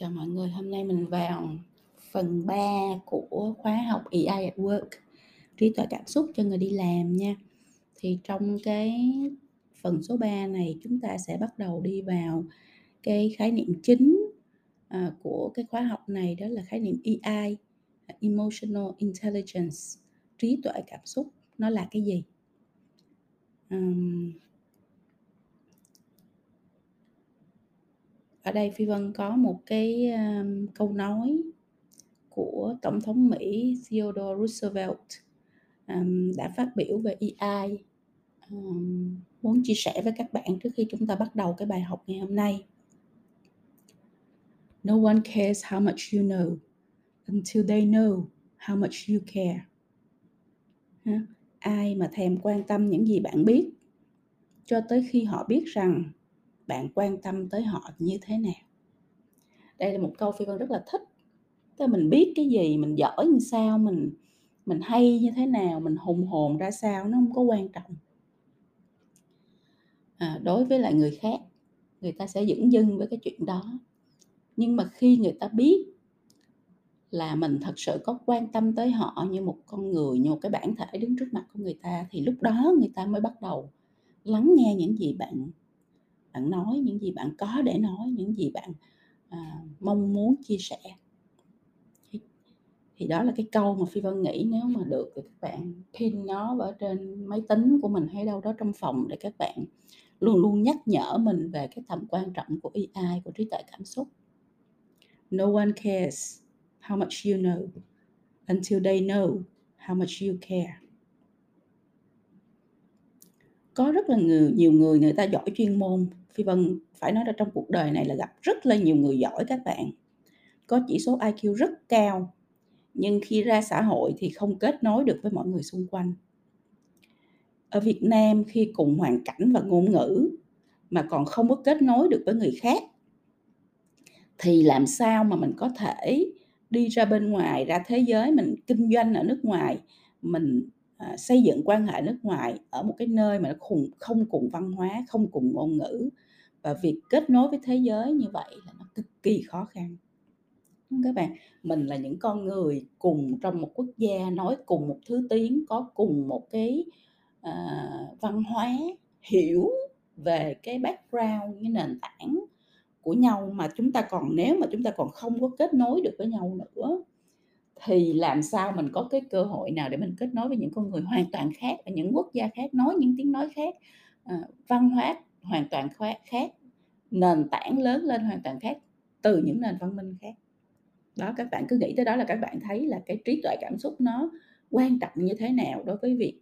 Chào mọi người, hôm nay mình vào phần 3 của khóa học EI at Work. Trí tuệ cảm xúc cho người đi làm nha. Thì trong cái phần số 3 này chúng ta sẽ bắt đầu đi vào cái khái niệm chính à, của cái khóa học này đó là khái niệm EI Emotional Intelligence trí tuệ cảm xúc. Nó là cái gì? Um, ở đây phi vân có một cái um, câu nói của tổng thống mỹ theodore roosevelt um, đã phát biểu về ai um, muốn chia sẻ với các bạn trước khi chúng ta bắt đầu cái bài học ngày hôm nay no one cares how much you know until they know how much you care huh? ai mà thèm quan tâm những gì bạn biết cho tới khi họ biết rằng bạn quan tâm tới họ như thế nào? Đây là một câu phi vân rất là thích. Tức là mình biết cái gì mình giỏi như sao mình mình hay như thế nào mình hùng hồn ra sao nó không có quan trọng. À, đối với lại người khác người ta sẽ dững dưng với cái chuyện đó. Nhưng mà khi người ta biết là mình thật sự có quan tâm tới họ như một con người như một cái bản thể đứng trước mặt của người ta thì lúc đó người ta mới bắt đầu lắng nghe những gì bạn bạn nói những gì bạn có để nói những gì bạn à, mong muốn chia sẻ. Thì, thì đó là cái câu mà phi vân nghĩ nếu mà được thì các bạn pin nó ở trên máy tính của mình hay đâu đó trong phòng để các bạn luôn luôn nhắc nhở mình về cái tầm quan trọng của AI của trí tuệ cảm xúc. No one cares how much you know until they know how much you care có rất là người, nhiều người người ta giỏi chuyên môn. Phi vân phải nói là trong cuộc đời này là gặp rất là nhiều người giỏi các bạn. Có chỉ số IQ rất cao nhưng khi ra xã hội thì không kết nối được với mọi người xung quanh. Ở Việt Nam khi cùng hoàn cảnh và ngôn ngữ mà còn không có kết nối được với người khác thì làm sao mà mình có thể đi ra bên ngoài ra thế giới mình kinh doanh ở nước ngoài mình à, xây dựng quan hệ nước ngoài ở một cái nơi mà nó cùng không cùng văn hóa không cùng ngôn ngữ và việc kết nối với thế giới như vậy là nó cực kỳ khó khăn. Các bạn? Mình là những con người cùng trong một quốc gia nói cùng một thứ tiếng có cùng một cái à, văn hóa hiểu về cái background cái nền tảng của nhau mà chúng ta còn nếu mà chúng ta còn không có kết nối được với nhau nữa thì làm sao mình có cái cơ hội nào để mình kết nối với những con người hoàn toàn khác ở những quốc gia khác, nói những tiếng nói khác ờ, văn hóa hoàn toàn khác, nền tảng lớn lên hoàn toàn khác từ những nền văn minh khác? Đó, các bạn cứ nghĩ tới đó là các bạn thấy là cái trí tuệ cảm xúc nó quan trọng như thế nào đối với việc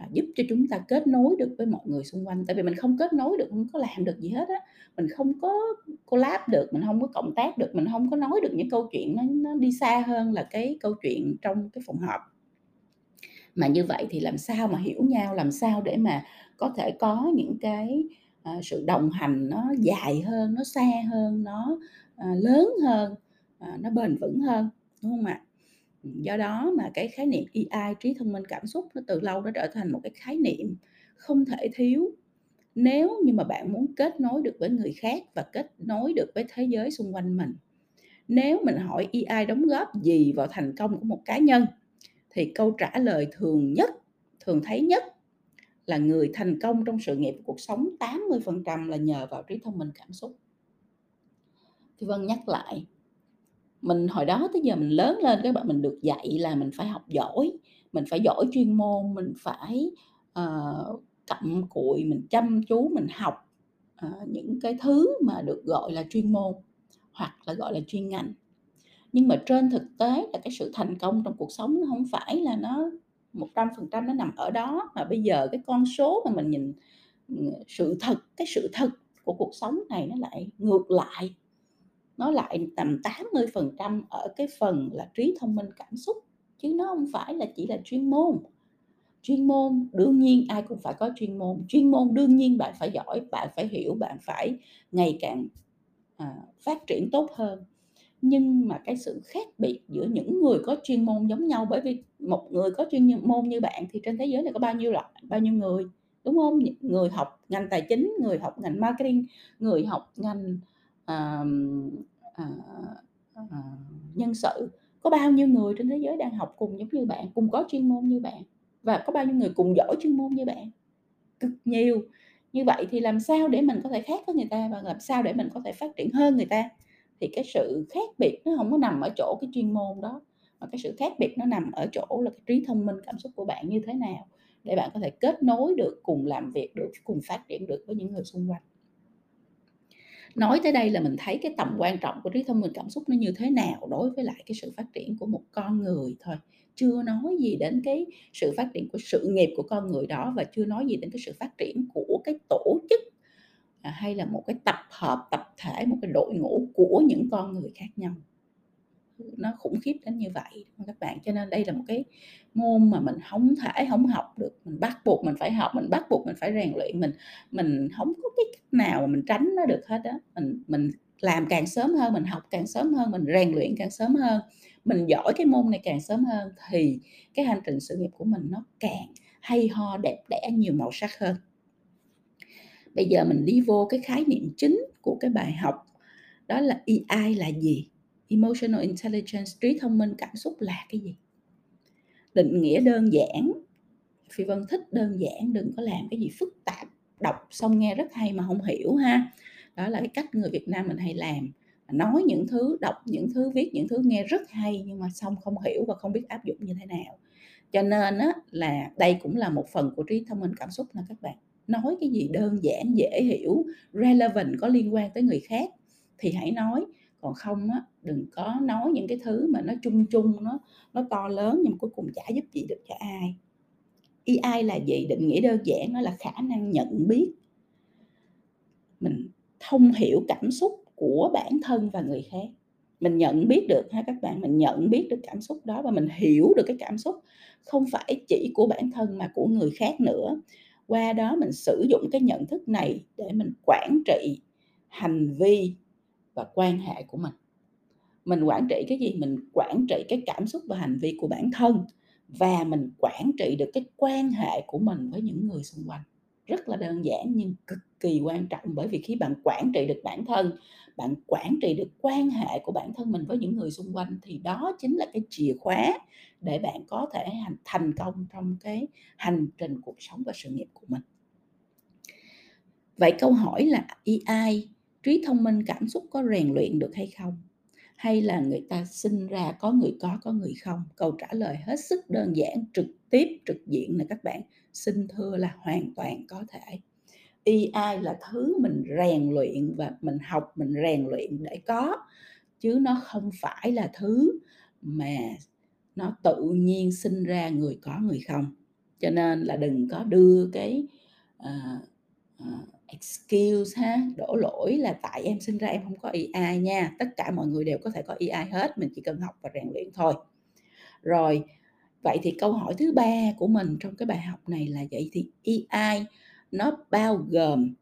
à, giúp cho chúng ta kết nối được với mọi người xung quanh. Tại vì mình không kết nối được không có làm được gì hết á. Mình không có collab được mình không có cộng tác được mình không có nói được những câu chuyện nó, nó đi xa hơn là cái câu chuyện trong cái phòng họp. Mà như vậy thì làm sao mà hiểu nhau làm sao để mà có thể có những cái à, sự đồng hành nó dài hơn nó xa hơn nó à, lớn hơn à, nó bền vững hơn đúng không ạ? Do đó mà cái khái niệm EI trí thông minh cảm xúc nó từ lâu đã trở thành một cái khái niệm không thể thiếu nếu như mà bạn muốn kết nối được với người khác và kết nối được với thế giới xung quanh mình nếu mình hỏi EI đóng góp gì vào thành công của một cá nhân thì câu trả lời thường nhất thường thấy nhất là người thành công trong sự nghiệp cuộc sống 80% là nhờ vào trí thông minh cảm xúc. Thì Vân nhắc lại, mình hồi đó tới giờ mình lớn lên các bạn mình được dạy là mình phải học giỏi, mình phải giỏi chuyên môn, mình phải ờ, uh, cặm cụi, mình chăm chú, mình học uh, những cái thứ mà được gọi là chuyên môn hoặc là gọi là chuyên ngành. Nhưng mà trên thực tế là cái sự thành công trong cuộc sống nó không phải là nó 100% nó nằm ở đó mà bây giờ cái con số mà mình nhìn ừ, sự thật cái sự thật của cuộc sống này nó lại ngược lại nó lại tầm 80% ở cái phần là trí thông minh cảm xúc chứ nó không phải là chỉ là chuyên môn. Chuyên môn đương nhiên ai cũng phải có chuyên môn chuyên môn đương nhiên bạn phải giỏi bạn phải hiểu bạn phải ngày càng à, phát triển tốt hơn. Nhưng mà cái sự khác biệt giữa những người có chuyên môn giống nhau bởi vì một người có chuyên môn như bạn thì trên thế giới này có bao nhiêu loại bao nhiêu người đúng không? Người học ngành tài chính người học ngành marketing người học ngành à, à, à, nhân sự, có bao nhiêu người trên thế giới đang học cùng giống như bạn, cùng có chuyên môn như bạn và có bao nhiêu người cùng giỏi chuyên môn như bạn? Cực nhiều. Như vậy thì làm sao để mình có thể khác với người ta và làm sao để mình có thể phát triển hơn người ta? Thì cái sự khác biệt nó không có nằm ở chỗ cái chuyên môn đó, mà cái sự khác biệt nó nằm ở chỗ là cái trí thông minh cảm xúc của bạn như thế nào để bạn có thể kết nối được, cùng làm việc được, cùng phát triển được với những người xung quanh. Nói tới đây là mình thấy cái tầm quan trọng của trí thông minh cảm xúc nó như thế nào đối với lại cái sự phát triển của một con người thôi, chưa nói gì đến cái sự phát triển của sự nghiệp của con người đó và chưa nói gì đến cái sự phát triển của cái tổ chức, à, hay là một cái tập hợp, tập thể, một cái đội ngũ của những con người khác nhau. Nó khủng khiếp đến như vậy, các bạn? Cho nên đây là một cái môn mà mình không thể không học được, mình bắt buộc mình phải học, mình bắt buộc mình phải rèn luyện, mình mình không có cái cách nào mà mình tránh nó được hết á. Mình mình làm càng sớm hơn, mình học càng sớm hơn, mình rèn luyện càng sớm hơn, mình giỏi cái môn này càng sớm hơn thì cái hành trình sự nghiệp của mình nó càng hay ho, đẹp đẽ, nhiều màu sắc hơn. Bây giờ mình đi vô cái khái niệm chính của cái bài học, đó là EI là gì? Emotional Intelligence, trí thông minh cảm xúc là cái gì? Định nghĩa đơn giản, Phi Vân thích đơn giản, đừng có làm cái gì phức tạp, đọc xong nghe rất hay mà không hiểu ha. Đó là cái cách người Việt Nam mình hay làm, nói những thứ, đọc những thứ, viết những thứ nghe rất hay nhưng mà xong không hiểu và không biết áp dụng như thế nào. Cho nên á là đây cũng là một phần của trí thông minh cảm xúc nè các bạn. Nói cái gì đơn giản, dễ hiểu, relevant, có liên quan tới người khác thì hãy nói, còn không á, đừng có nói những cái thứ mà nó chung chung, nó nó to lớn nhưng cuối cùng chả giúp gì được cho ai. ai là gì? Định nghĩa đơn giản nó là khả năng nhận biết. Mình thông hiểu cảm xúc của bản thân và người khác. Mình nhận biết được ha các bạn, mình nhận biết được cảm xúc đó và mình hiểu được cái cảm xúc không phải chỉ của bản thân mà của người khác nữa. Qua đó mình sử dụng cái nhận thức này để mình quản trị hành vi và quan hệ của mình. Mình quản trị cái gì? Mình quản trị cái cảm xúc và hành vi của bản thân và mình quản trị được cái quan hệ của mình với những người xung quanh. Rất là đơn giản nhưng cực kỳ quan trọng bởi vì khi bạn quản trị được bản thân, bạn quản trị được quan hệ của bản thân mình với những người xung quanh thì đó chính là cái chìa khóa để bạn có thể thành công trong cái hành trình cuộc sống và sự nghiệp của mình. Vậy câu hỏi là e ai trí thông minh cảm xúc có rèn luyện được hay không? Hay là người ta sinh ra có người có, có người không? Câu trả lời hết sức đơn giản, trực tiếp, trực diện là các bạn. Xin thưa là hoàn toàn có thể. ai là thứ mình rèn luyện và mình học, mình rèn luyện để có, chứ nó không phải là thứ mà nó tự nhiên sinh ra người có người không. Cho nên là đừng có đưa cái, uh, uh, excuse ha, đổ lỗi là tại em sinh ra em không có EI nha. Tất cả mọi người đều có thể có EI hết, mình chỉ cần học và rèn luyện thôi. Rồi, vậy thì câu hỏi thứ ba của mình trong cái bài học này là vậy thì EI nó bao gồm,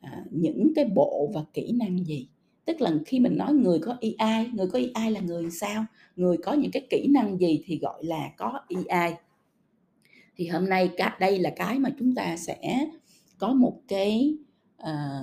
à, những cái bộ và kỹ năng gì? Tức là khi mình nói người có EI, người có EI là người sao? Người có những cái kỹ năng gì thì gọi là có EI? Thì hôm nay đây là cái mà chúng ta sẽ có một cái, À,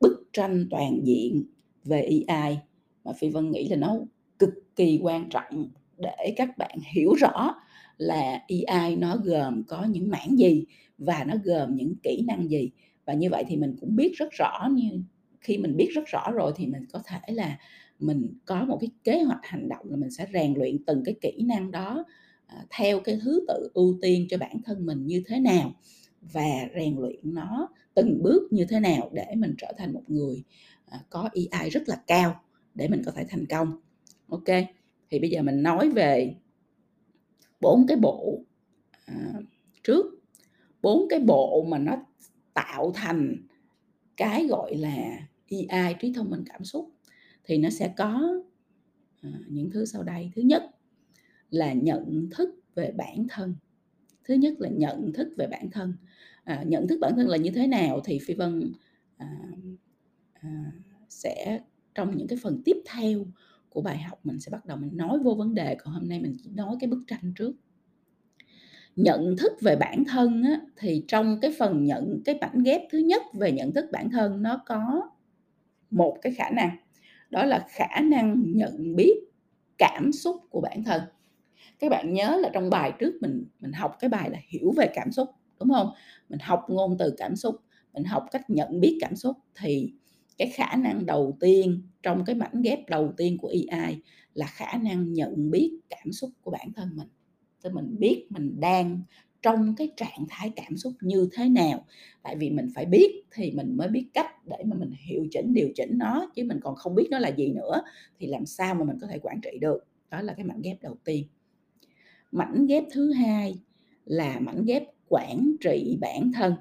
bức tranh toàn diện về AI mà Phi Vân nghĩ là nó cực kỳ quan trọng để các bạn hiểu rõ là AI nó gồm có những mảng gì và nó gồm những kỹ năng gì. Và như vậy thì mình cũng biết rất rõ như khi mình biết rất rõ rồi thì mình có thể là mình có một cái kế hoạch hành động là mình sẽ rèn luyện từng cái kỹ năng đó, à, theo cái thứ tự ưu tiên cho bản thân mình như thế nào và rèn luyện nó từng bước như thế nào để mình trở thành một người, à, có EI rất là cao để mình có thể thành công. OK, thì bây giờ mình nói về bốn cái bộ, à, trước, bốn cái bộ mà nó tạo thành cái, gọi là, EI, trí thông minh cảm xúc thì nó sẽ có, à, những thứ sau đây. Thứ nhất là nhận thức về bản thân. Thứ nhất là nhận thức về bản thân. À, nhận thức bản thân là như thế nào thì Phi Vân, à, à, sẽ trong những cái phần tiếp theo của bài học mình sẽ bắt đầu mình nói vô vấn đề, còn hôm nay mình chỉ nói cái bức tranh trước. Nhận thức về bản thân á, thì trong cái phần nhận cái bản ghép thứ nhất về nhận thức bản thân nó có một cái khả năng, đó là khả năng nhận biết cảm xúc của bản thân. Các bạn nhớ là trong bài trước mình mình học cái bài là hiểu về cảm xúc, đúng không? Mình học ngôn từ cảm xúc, mình học cách nhận biết cảm xúc thì cái khả năng đầu tiên trong cái mảnh ghép đầu tiên của ai là khả năng nhận biết cảm xúc của bản thân mình. Thì mình biết mình đang trong cái trạng thái cảm xúc như thế nào tại vì mình phải biết thì mình mới biết cách để mà mình hiệu chỉnh điều chỉnh nó chứ mình còn không biết nó là gì nữa thì làm sao mà mình có thể quản trị được đó là cái mảnh ghép đầu tiên mảnh ghép thứ hai là mảnh ghép quản trị bản thân.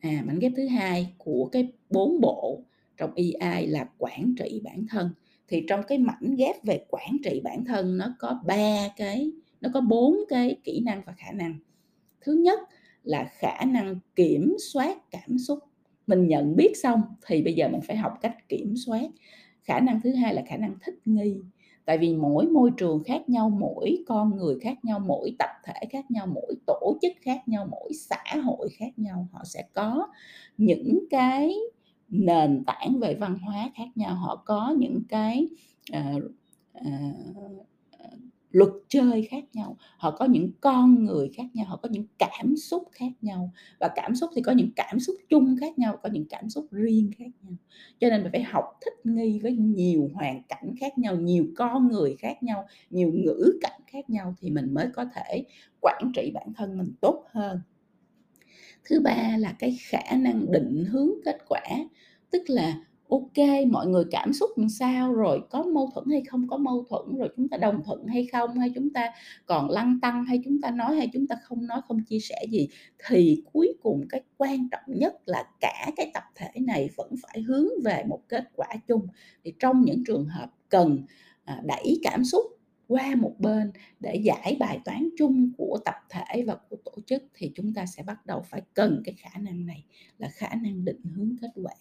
À mảnh ghép thứ hai của cái bốn bộ trong EI là quản trị bản thân. Thì trong cái mảnh ghép về quản trị bản thân, nó có ba cái, nó có bốn cái kỹ năng và khả năng. Thứ nhất là khả năng kiểm soát cảm xúc. Mình nhận biết xong thì bây giờ mình phải học cách kiểm soát. Khả năng thứ hai là khả năng thích nghi tại vì mỗi môi trường khác nhau mỗi con người khác nhau mỗi tập thể khác nhau mỗi tổ chức khác nhau mỗi xã hội khác nhau họ sẽ có những cái nền tảng về văn hóa khác nhau. Họ có những cái uh, uh, luật chơi khác nhau, họ có những con người khác nhau, họ có những cảm xúc khác nhau. Và cảm xúc thì có những cảm xúc chung khác nhau, có những cảm xúc riêng khác nhau. Cho nên mình phải học thích nghi với nhiều hoàn cảnh khác nhau, nhiều con người khác nhau, nhiều ngữ cảnh khác nhau thì mình mới có thể quản trị bản thân mình tốt hơn. Thứ ba là cái khả năng định hướng kết quả, tức là ok, mọi người cảm xúc làm sao? Rồi có mâu thuẫn hay không? Có mâu thuẫn rồi chúng ta đồng thuận hay không? Hay chúng ta còn lăng tăng hay chúng ta nói hay chúng ta không nói, không chia sẻ gì? Thì cuối cùng cái quan trọng nhất là cả cái tập thể này vẫn phải hướng về một kết quả chung. Thì trong những trường hợp cần à, đẩy cảm xúc qua một bên để giải bài toán chung của tập thể và của tổ chức, thì chúng ta sẽ bắt đầu phải cần cái khả năng này, là khả năng định hướng kết quả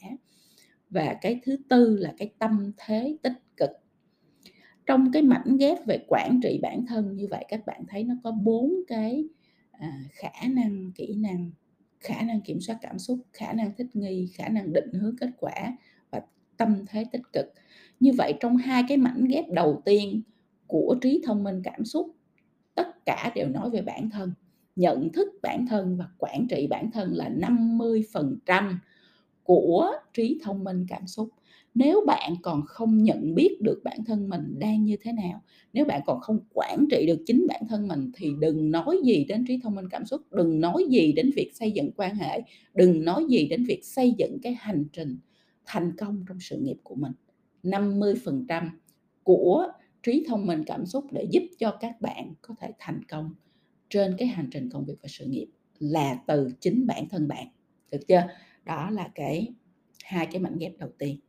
và cái thứ tư là cái tâm thế tích cực. Trong cái mảnh ghép về quản trị bản thân như vậy các bạn thấy nó có bốn cái à, khả năng kỹ năng. Khả năng kiểm soát cảm xúc khả năng thích nghi khả năng định hướng kết quả và tâm thế tích cực. Như vậy trong hai cái mảnh ghép đầu tiên của trí thông minh cảm xúc tất cả đều nói về bản thân. Nhận thức bản thân và quản trị bản thân là 50% của trí thông minh cảm xúc. Nếu bạn còn không nhận biết được bản thân mình đang như thế nào, nếu bạn còn không quản trị được chính bản thân mình, thì đừng nói gì đến trí thông minh cảm xúc, đừng nói gì đến việc xây dựng quan hệ, đừng nói gì đến việc xây dựng cái hành trình thành công trong sự nghiệp của mình. 50% của trí thông minh cảm xúc để giúp cho các bạn có thể thành công trên cái hành trình công việc và sự nghiệp là từ chính bản thân bạn, được chưa? Đó là cái hai cái mảnh ghép đầu tiên.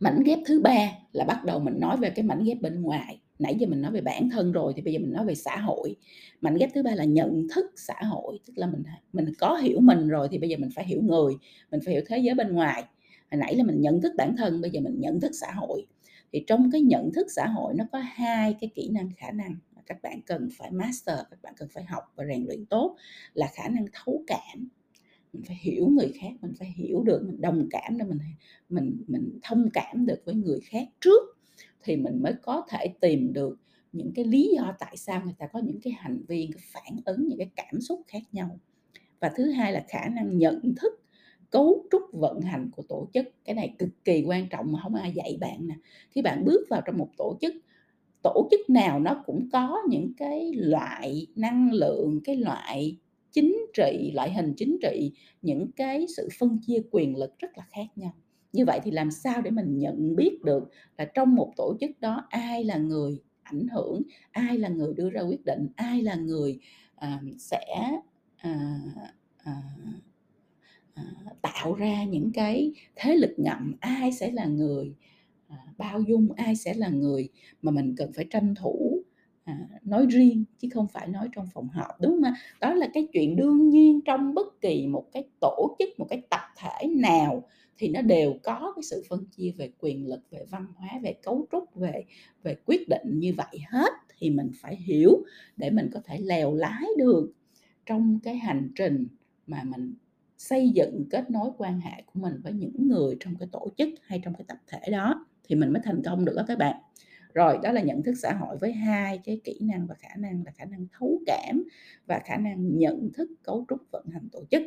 Mảnh ghép thứ ba là bắt đầu mình nói về cái mảnh ghép bên ngoài. Nãy giờ mình nói về bản thân rồi thì bây giờ mình nói về xã hội. Mảnh ghép thứ ba là nhận thức xã hội, tức là mình mình có hiểu mình rồi thì bây giờ mình phải hiểu người, mình phải hiểu thế giới bên ngoài. Hồi nãy là mình nhận thức bản thân, bây giờ mình nhận thức xã hội. Thì trong cái nhận thức xã hội nó có hai cái kỹ năng khả năng mà các bạn cần phải master, các bạn cần phải học và rèn luyện tốt là khả năng thấu cảm mình phải hiểu người khác, mình phải hiểu được, mình đồng cảm để mình mình mình thông cảm được với người khác trước thì mình mới có thể tìm được những cái lý do tại sao người ta có những cái hành vi, cái phản ứng, những cái cảm xúc khác nhau. Và thứ hai là khả năng nhận thức, cấu trúc, vận hành của tổ chức. Cái này cực kỳ quan trọng mà không ai dạy bạn nè. Khi bạn bước vào trong một tổ chức tổ chức nào nó cũng có những cái loại năng lượng, cái loại chính trị loại hình chính trị những cái sự phân chia quyền lực rất là khác nhau. Như vậy thì làm sao để mình nhận biết được là trong một tổ chức đó ai là người ảnh hưởng ai là người đưa ra quyết định ai là người à, sẽ à, à, à, tạo ra những cái thế lực ngầm ai sẽ là người à, bao dung ai sẽ là người mà mình cần phải tranh thủ à, nói riêng chứ không phải nói trong phòng họp đúng không đó là cái chuyện đương nhiên trong bất kỳ một cái tổ chức một cái tập thể nào thì nó đều có cái sự phân chia về quyền lực về văn hóa về cấu trúc về về quyết định như vậy hết. Thì mình phải hiểu để mình có thể lèo lái được trong cái hành trình mà mình xây dựng kết nối quan hệ của mình với những người trong cái tổ chức hay trong cái tập thể đó thì mình mới thành công được đó các bạn rồi, đó là nhận thức xã hội với hai cái kỹ năng và khả năng là khả năng thấu cảm và khả năng nhận thức cấu trúc vận hành tổ chức.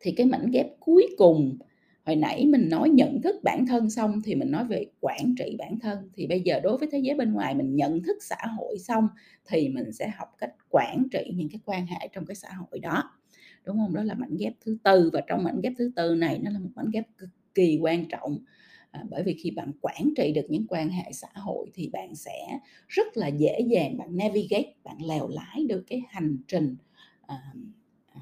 Thì cái mảnh ghép cuối cùng, hồi nãy mình nói nhận thức bản thân xong thì mình nói về quản trị bản thân. Thì bây giờ đối với thế giới bên ngoài mình nhận thức xã hội xong thì mình sẽ học cách quản trị những cái quan hệ trong cái xã hội đó. Đúng không? Đó là mảnh ghép thứ tư và trong mảnh ghép thứ tư này nó là một mảnh ghép cực kỳ quan trọng à, bởi vì khi bạn quản trị được những quan hệ xã hội thì bạn sẽ rất là dễ dàng bạn navigate bạn lèo lái được cái hành trình à, à,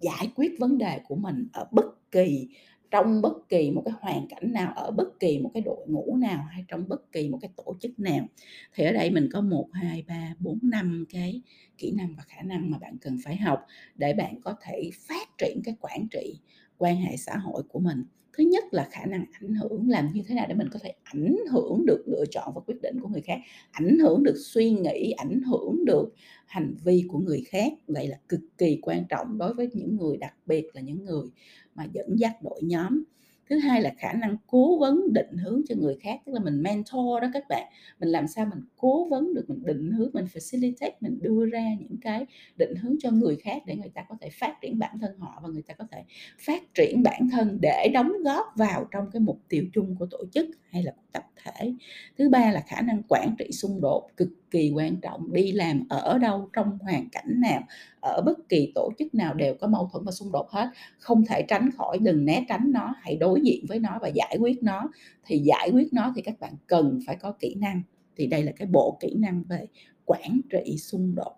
giải quyết vấn đề của mình ở bất kỳ trong bất kỳ một cái hoàn cảnh nào ở bất kỳ một cái đội ngũ nào hay trong bất kỳ một cái tổ chức nào. Thì ở đây mình có một hai ba bốn năm cái kỹ năng và khả năng mà bạn cần phải học để bạn có thể phát triển cái quản trị quan hệ xã hội của mình. Thứ nhất là khả năng ảnh hưởng làm như thế nào để mình có thể ảnh hưởng được lựa chọn và quyết định của người khác, ảnh hưởng được suy nghĩ, ảnh hưởng được hành vi của người khác. Vậy là cực kỳ quan trọng đối với những người, đặc biệt là những người mà dẫn dắt đội nhóm thứ hai là khả năng cố vấn định hướng cho người khác, tức là mình mentor đó các bạn. Mình làm sao mình cố vấn được, mình định hướng, mình facilitate, mình đưa ra những cái định hướng cho người khác để người ta có thể phát triển bản thân họ và người ta có thể phát triển bản thân để đóng góp vào trong cái mục tiêu chung của tổ chức hay là của tập thể. Thứ ba là khả năng quản trị xung đột cực kỳ quan trọng, đi làm ở đâu, trong hoàn cảnh nào, ở bất kỳ tổ chức nào đều có mâu thuẫn và xung đột hết. Không thể tránh khỏi, đừng né tránh nó, hãy đối diện với nó và giải quyết nó. Thì giải quyết nó thì các bạn cần phải có kỹ năng. Thì đây là cái bộ kỹ năng về quản trị xung đột.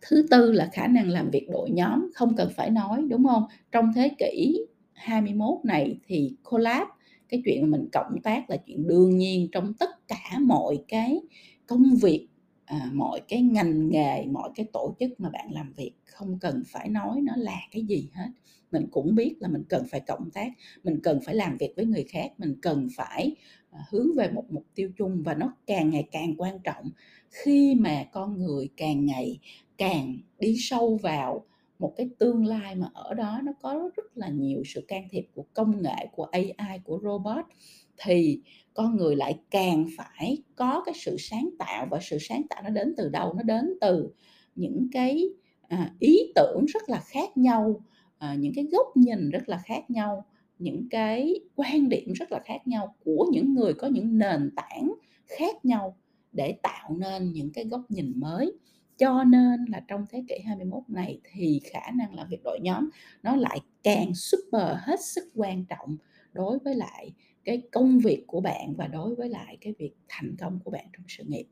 Thứ tư là khả năng làm việc đội nhóm, không cần phải nói, đúng không? Trong thế kỷ 21 này thì collab, cái chuyện mà mình cộng tác là chuyện đương nhiên trong tất cả mọi cái công việc à, mọi cái ngành nghề mọi cái tổ chức mà bạn làm việc không cần phải nói nó là cái gì hết. Mình cũng biết là mình cần phải cộng tác mình cần phải làm việc với người khác mình cần phải à, hướng về một mục tiêu chung và nó càng ngày càng quan trọng. Khi mà con người càng ngày càng đi sâu vào một cái tương lai mà ở đó nó có rất là nhiều sự can thiệp của công nghệ của AI của robot thì con người lại càng phải có cái sự sáng tạo và sự sáng tạo nó đến từ đâu? Nó đến từ những cái à, ý tưởng rất là khác nhau à, những cái góc nhìn rất là khác nhau, những cái quan điểm rất là khác nhau của những người có những nền tảng khác nhau để tạo nên những cái góc nhìn mới. Cho nên là trong thế kỷ 21 này thì khả năng làm việc đội nhóm nó lại càng super hết sức quan trọng đối với lại cái công việc của bạn và đối với lại cái việc thành công của bạn trong sự nghiệp.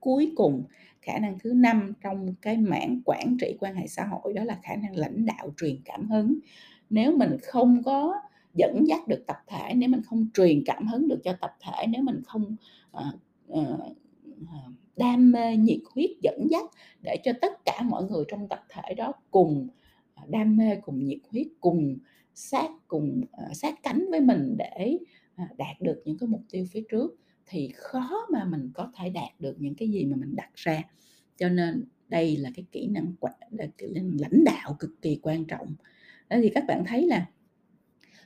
Cuối cùng khả năng thứ năm trong cái mảng quản trị quan hệ xã hội đó là khả năng lãnh đạo truyền cảm hứng. Nếu mình không có dẫn dắt được tập thể nếu mình không truyền cảm hứng được cho tập thể nếu mình không uh, uh, đam mê nhiệt huyết dẫn dắt để cho tất cả mọi người trong tập thể đó cùng đam mê cùng nhiệt huyết cùng sát cùng uh, sát cánh với mình để À, đạt được những cái mục tiêu phía trước thì khó mà mình có thể đạt được những cái gì mà mình đặt ra. Cho nên đây là cái kỹ năng quản lãnh đạo cực kỳ quan trọng. Đó thì các bạn thấy là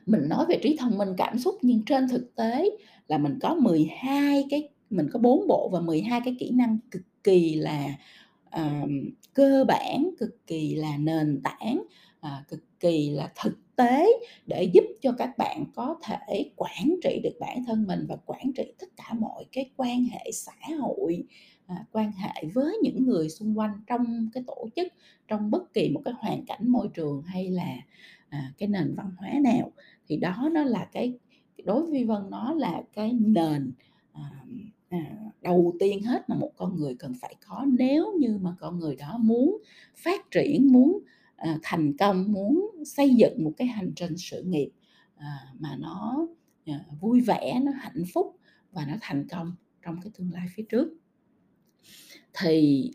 mình nói về trí thông minh cảm xúc nhưng trên thực tế là mình có 12 cái mình có bốn bộ và 12 cái kỹ năng cực kỳ là uh, cơ bản cực kỳ là nền tảng à, cực kỳ là thực tế để giúp cho các bạn có thể quản trị được bản thân mình và quản trị tất cả mọi cái quan hệ xã hội à, quan hệ với những người xung quanh trong cái tổ chức trong bất kỳ một cái hoàn cảnh môi trường hay là à, cái nền văn hóa nào. Thì đó nó là cái đối với vân nó là cái nền à, à, đầu tiên hết mà một con người cần phải có. Nếu như mà con người đó muốn phát triển muốn À, thành công, muốn xây dựng một cái hành trình sự nghiệp à, mà nó à, vui vẻ, nó hạnh phúc và nó thành công trong cái tương lai phía trước. Thì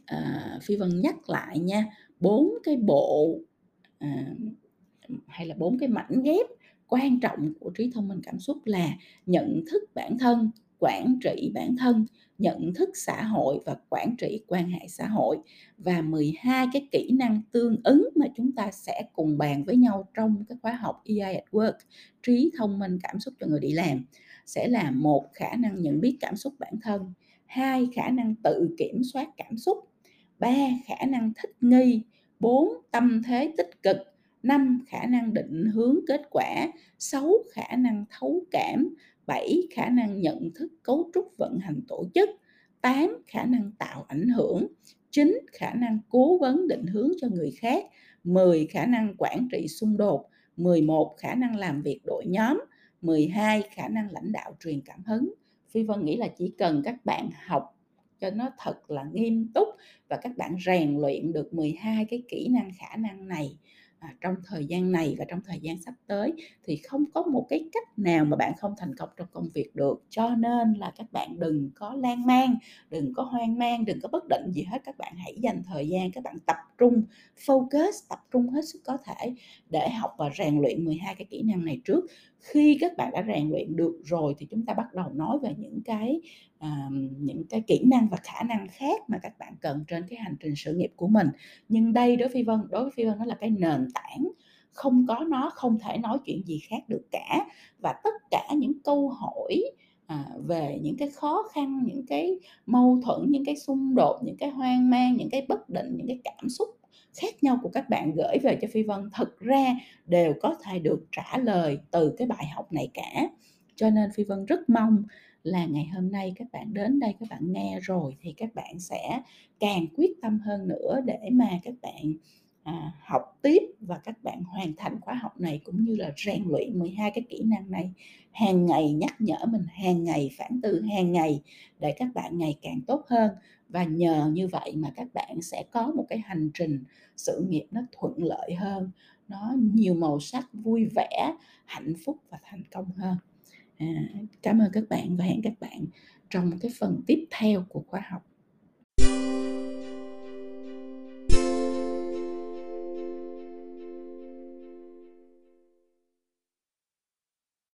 phi vân nhắc lại nha, bốn cái bộ hay là bốn cái mảnh ghép quan trọng của trí thông minh cảm xúc là nhận thức bản thân, quản trị bản thân nhận thức xã hội và quản trị quan hệ xã hội và 12 cái kỹ năng tương ứng mà chúng ta sẽ cùng bàn với nhau trong cái khóa học EI at Work trí thông minh cảm xúc cho người đi làm. Sẽ là một khả năng nhận biết cảm xúc bản thân, hai khả năng tự kiểm soát cảm xúc, ba khả năng thích nghi, bốn tâm thế tích cực, năm khả năng định hướng kết quả, sáu khả năng thấu cảm, bảy khả năng nhận thức cấu trúc vận hành tổ chức, tám khả năng tạo ảnh hưởng, chín khả năng cố vấn định hướng cho người khác, 10 khả năng quản trị xung đột, 11 khả năng làm việc đội nhóm, 12 khả năng lãnh đạo truyền cảm hứng. Phi Vân nghĩ là chỉ cần các bạn học cho nó thật là nghiêm túc và các bạn rèn luyện được 12 cái kỹ năng khả năng này à, trong thời gian này và trong thời gian sắp tới thì không có một cái cách nào mà bạn không thành công trong công việc được. Cho nên là các bạn đừng có lan man đừng có hoang mang đừng có bất định gì hết. Các bạn hãy dành thời gian các bạn tập trung focus tập trung hết sức có thể để học và rèn luyện 12 cái kỹ năng này trước khi các bạn đã rèn luyện được rồi thì chúng ta bắt đầu nói về những cái uh, những cái kỹ năng và khả năng khác mà các bạn cần trên cái hành trình sự nghiệp của mình. Nhưng đây đối với phi vân đối với phi vân nó là cái nền tảng. Không có nó không thể nói chuyện gì khác được cả. Và tất cả những câu hỏi à, về những cái khó khăn những cái mâu thuẫn những cái xung đột những cái hoang mang những cái bất định những cái cảm xúc khác nhau của các bạn gửi về cho phi vân thực ra đều có thể được trả lời từ cái bài học này cả. Cho nên phi vân rất mong là ngày hôm nay các bạn đến đây các bạn nghe rồi thì các bạn sẽ càng quyết tâm hơn nữa để mà các bạn à, học tiếp và các bạn hoàn thành khóa học này cũng như là rèn luyện 12 cái kỹ năng này. Hàng ngày nhắc nhở mình hàng ngày phản tư hàng ngày để các bạn ngày càng tốt hơn và nhờ như vậy mà các bạn sẽ có một cái hành trình sự nghiệp nó thuận lợi hơn nó nhiều màu sắc vui vẻ hạnh phúc và thành công hơn. À, cảm ơn các bạn và hẹn các bạn trong cái phần tiếp theo của khóa học.